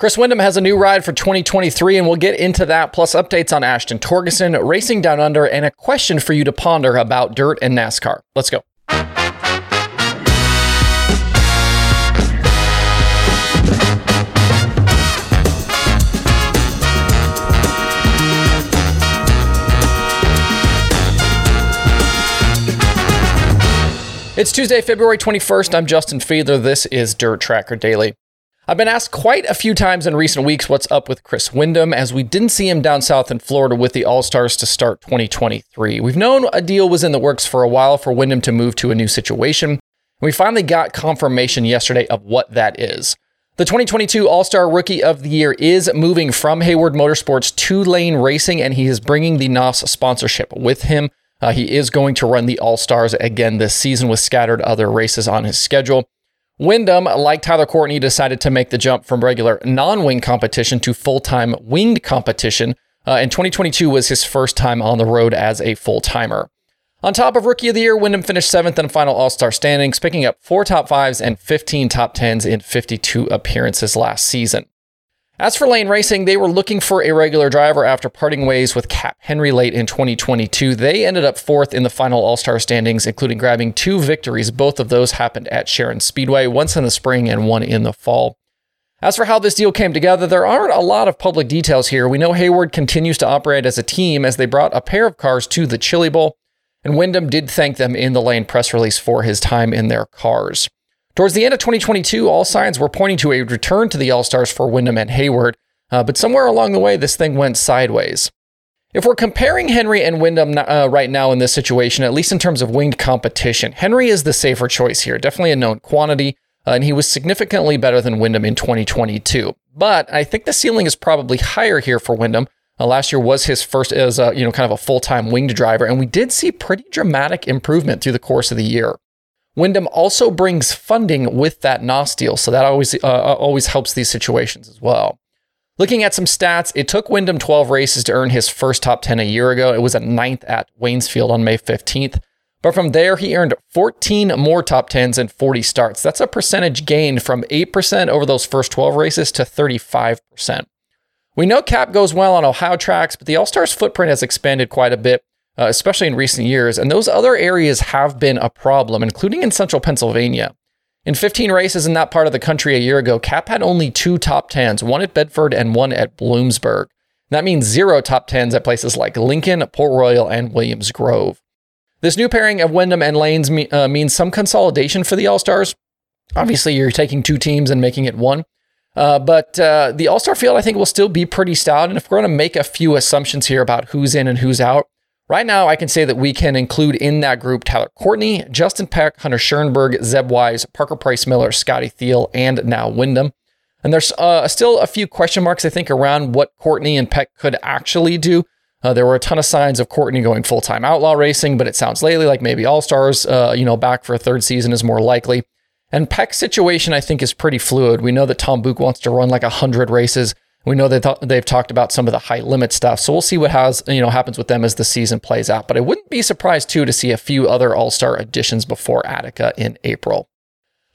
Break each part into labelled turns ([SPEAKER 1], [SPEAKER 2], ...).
[SPEAKER 1] Chris Windom has a new ride for 2023, and we'll get into that, plus updates on Ashton Torgerson, racing down under, and a question for you to ponder about dirt and NASCAR. Let's go. It's Tuesday, February 21st. I'm Justin Fiedler. This is Dirt Tracker Daily. I've been asked quite a few times in recent weeks what's up with Chris Windom, as we didn't see him down south in Florida with the All Stars to start 2023. We've known a deal was in the works for a while for Windom to move to a new situation. And we finally got confirmation yesterday of what that is. The 2022 All Star Rookie of the Year is moving from Hayward Motorsports to Lane Racing, and he is bringing the NOS sponsorship with him. Uh, he is going to run the All Stars again this season with scattered other races on his schedule. Windom, like Tyler Courtney, decided to make the jump from regular non wing competition to full time winged competition. Uh, and 2022 was his first time on the road as a full timer. On top of Rookie of the Year, Windom finished seventh in final All Star standings, picking up four top fives and 15 top tens in 52 appearances last season. As for Lane Racing, they were looking for a regular driver after parting ways with Cap Henry late in 2022. They ended up fourth in the final All Star standings, including grabbing two victories. Both of those happened at Sharon Speedway, once in the spring and one in the fall. As for how this deal came together, there aren't a lot of public details here. We know Hayward continues to operate as a team as they brought a pair of cars to the Chili Bowl, and Windom did thank them in the Lane press release for his time in their cars. Towards the end of 2022, all signs were pointing to a return to the All Stars for Windom and Hayward, uh, but somewhere along the way, this thing went sideways. If we're comparing Henry and Windom uh, right now in this situation, at least in terms of winged competition, Henry is the safer choice here, definitely a known quantity, uh, and he was significantly better than Windom in 2022. But I think the ceiling is probably higher here for Windom. Uh, last year was his first as a, you know kind of a full-time winged driver, and we did see pretty dramatic improvement through the course of the year. Windom also brings funding with that NOS deal, so that always uh, uh, always helps these situations as well. Looking at some stats, it took Windom 12 races to earn his first top 10 a year ago. It was at ninth at Waynesfield on May 15th. But from there, he earned 14 more top 10s and 40 starts. That's a percentage gain from 8% over those first 12 races to 35%. We know Cap goes well on Ohio tracks, but the All Stars footprint has expanded quite a bit uh, especially in recent years. And those other areas have been a problem, including in central Pennsylvania. In 15 races in that part of the country a year ago, Cap had only two top 10s, one at Bedford and one at Bloomsburg. That means zero top 10s at places like Lincoln, Port Royal, and Williams Grove. This new pairing of Windom and Lanes me, uh, means some consolidation for the All Stars. Obviously, you're taking two teams and making it one. Uh, but uh, the All Star field, I think, will still be pretty stout. And if we're going to make a few assumptions here about who's in and who's out, Right now, I can say that we can include in that group Tyler Courtney, Justin Peck, Hunter Schuerenberg, Zeb Wise, Parker Price Miller, Scotty Thiel, and now Windom. And there's uh, still a few question marks, I think, around what Courtney and Peck could actually do. Uh, there were a ton of signs of Courtney going full time outlaw racing, but it sounds lately like maybe All Stars, uh, you know, back for a third season is more likely. And Peck's situation, I think, is pretty fluid. We know that Tom Buch wants to run like 100 races. We know that they've talked about some of the high limit stuff, so we'll see what has you know happens with them as the season plays out. But I wouldn't be surprised too to see a few other All Star additions before Attica in April.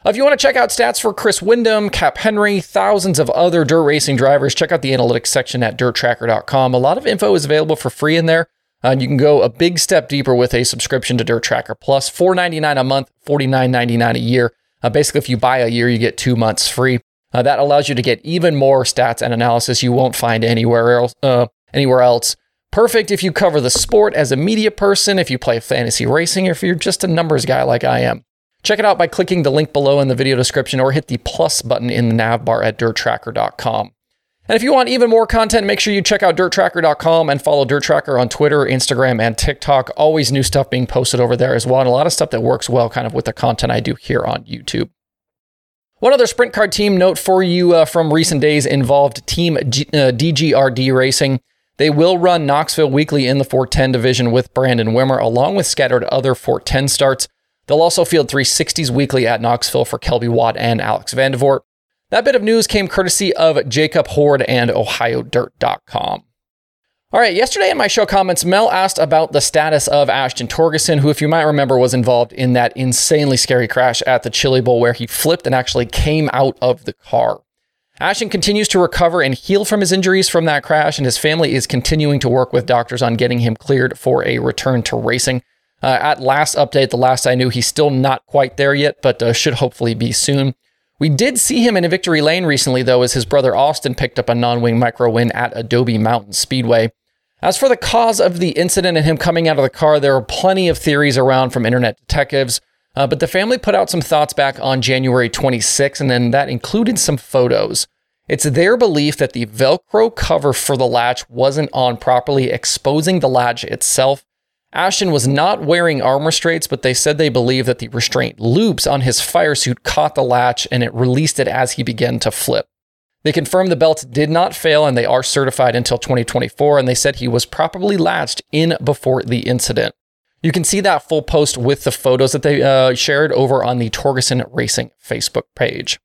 [SPEAKER 1] If you want to check out stats for Chris Windom, Cap Henry, thousands of other dirt racing drivers, check out the analytics section at dirttracker.com. A lot of info is available for free in there. Uh, and you can go a big step deeper with a subscription to Dirt Tracker Plus, $4.99 a month, $49.99 a year. Uh, basically, if you buy a year, you get two months free. Uh, that allows you to get even more stats and analysis you won't find anywhere else. Uh, anywhere else. Perfect if you cover the sport as a media person, if you play fantasy racing, or if you're just a numbers guy like I am. Check it out by clicking the link below in the video description or hit the plus button in the nav bar at dirttracker.com. And if you want even more content, make sure you check out dirttracker.com and follow Dirt Tracker on Twitter, Instagram, and TikTok. Always new stuff being posted over there as well, and a lot of stuff that works well kind of with the content I do here on YouTube. One other sprint car team note for you uh, from recent days involved Team G- uh, DGRD Racing. They will run Knoxville weekly in the 410 division with Brandon Wimmer, along with scattered other 410 starts. They'll also field 360s weekly at Knoxville for Kelby Watt and Alex Vandevort. That bit of news came courtesy of Jacob Horde and OhioDirt.com. All right, yesterday in my show comments, Mel asked about the status of Ashton Torgerson, who, if you might remember, was involved in that insanely scary crash at the Chili Bowl where he flipped and actually came out of the car. Ashton continues to recover and heal from his injuries from that crash, and his family is continuing to work with doctors on getting him cleared for a return to racing. Uh, at last update, the last I knew, he's still not quite there yet, but uh, should hopefully be soon. We did see him in a victory lane recently, though, as his brother Austin picked up a non wing micro win at Adobe Mountain Speedway. As for the cause of the incident and him coming out of the car, there are plenty of theories around from internet detectives. Uh, but the family put out some thoughts back on January 26, and then that included some photos. It's their belief that the Velcro cover for the latch wasn't on properly, exposing the latch itself. Ashton was not wearing arm restraints, but they said they believe that the restraint loops on his fire suit caught the latch and it released it as he began to flip. They confirmed the belts did not fail and they are certified until 2024, and they said he was properly latched in before the incident. You can see that full post with the photos that they uh, shared over on the Torgerson Racing Facebook page.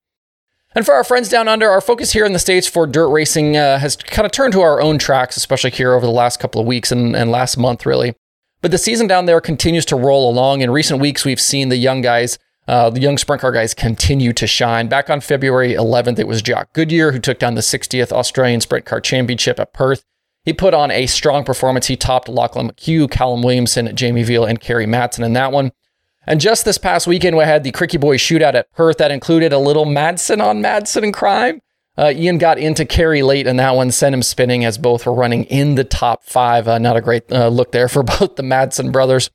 [SPEAKER 1] And for our friends down under, our focus here in the States for dirt racing uh, has kind of turned to our own tracks, especially here over the last couple of weeks and, and last month, really. But the season down there continues to roll along. In recent weeks, we've seen the young guys, uh, the young sprint car guys, continue to shine. Back on February 11th, it was Jock Goodyear who took down the 60th Australian Sprint Car Championship at Perth. He put on a strong performance. He topped Lachlan McHugh, Callum Williamson, Jamie Veal, and Kerry Madsen in that one. And just this past weekend, we had the Cricky Boy shootout at Perth that included a little Madsen on Madsen and crime. Uh, Ian got into Kerry late, and that one sent him spinning as both were running in the top five. Uh, not a great uh, look there for both the Madsen brothers.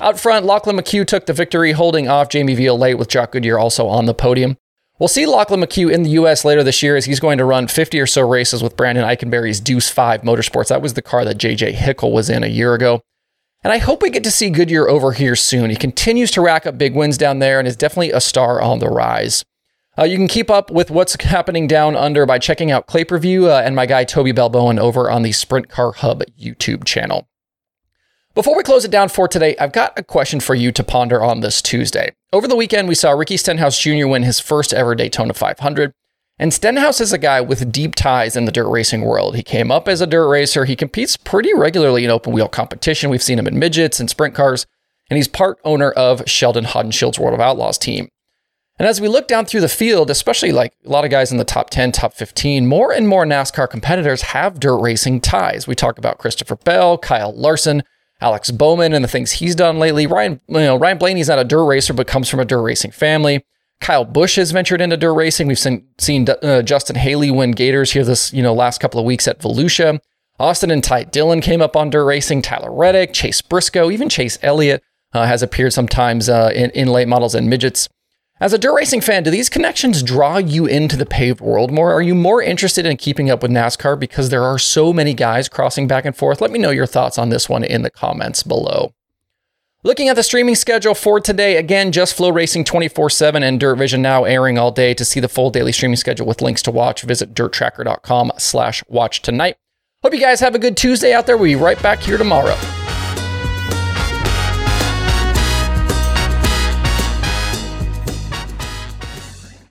[SPEAKER 1] Out front, Lachlan McHugh took the victory, holding off Jamie Veal late with Jock Goodyear also on the podium. We'll see Lachlan McHugh in the U.S. later this year as he's going to run 50 or so races with Brandon Eikenberry's Deuce 5 Motorsports. That was the car that JJ Hickle was in a year ago. And I hope we get to see Goodyear over here soon. He continues to rack up big wins down there and is definitely a star on the rise. Uh, you can keep up with what's happening down under by checking out Clay Review uh, and my guy Toby Balboen over on the Sprint Car Hub YouTube channel. Before we close it down for today, I've got a question for you to ponder on this Tuesday. Over the weekend, we saw Ricky Stenhouse Jr. win his first ever Daytona 500. And Stenhouse is a guy with deep ties in the dirt racing world. He came up as a dirt racer. He competes pretty regularly in open wheel competition. We've seen him in midgets and sprint cars, and he's part owner of Sheldon Haudenschild's World of Outlaws team. And as we look down through the field, especially like a lot of guys in the top 10, top 15, more and more NASCAR competitors have dirt racing ties. We talk about Christopher Bell, Kyle Larson, Alex Bowman, and the things he's done lately. Ryan, you know, Ryan Blaney's not a dirt racer, but comes from a dirt racing family. Kyle Busch has ventured into dirt racing. We've seen, seen uh, Justin Haley win Gators here this you know last couple of weeks at Volusia. Austin and Ty Dillon came up on dirt racing. Tyler Reddick, Chase Briscoe, even Chase Elliott uh, has appeared sometimes uh, in, in late models and midgets. As a dirt racing fan, do these connections draw you into the paved world more? Are you more interested in keeping up with NASCAR because there are so many guys crossing back and forth? Let me know your thoughts on this one in the comments below. Looking at the streaming schedule for today, again, just FloRacing 24 7 and Dirt Vision now airing all day. To see the full daily streaming schedule with links to watch, visit dirttracker.com slash watch tonight. Hope you guys have a good Tuesday out there. We'll be right back here tomorrow.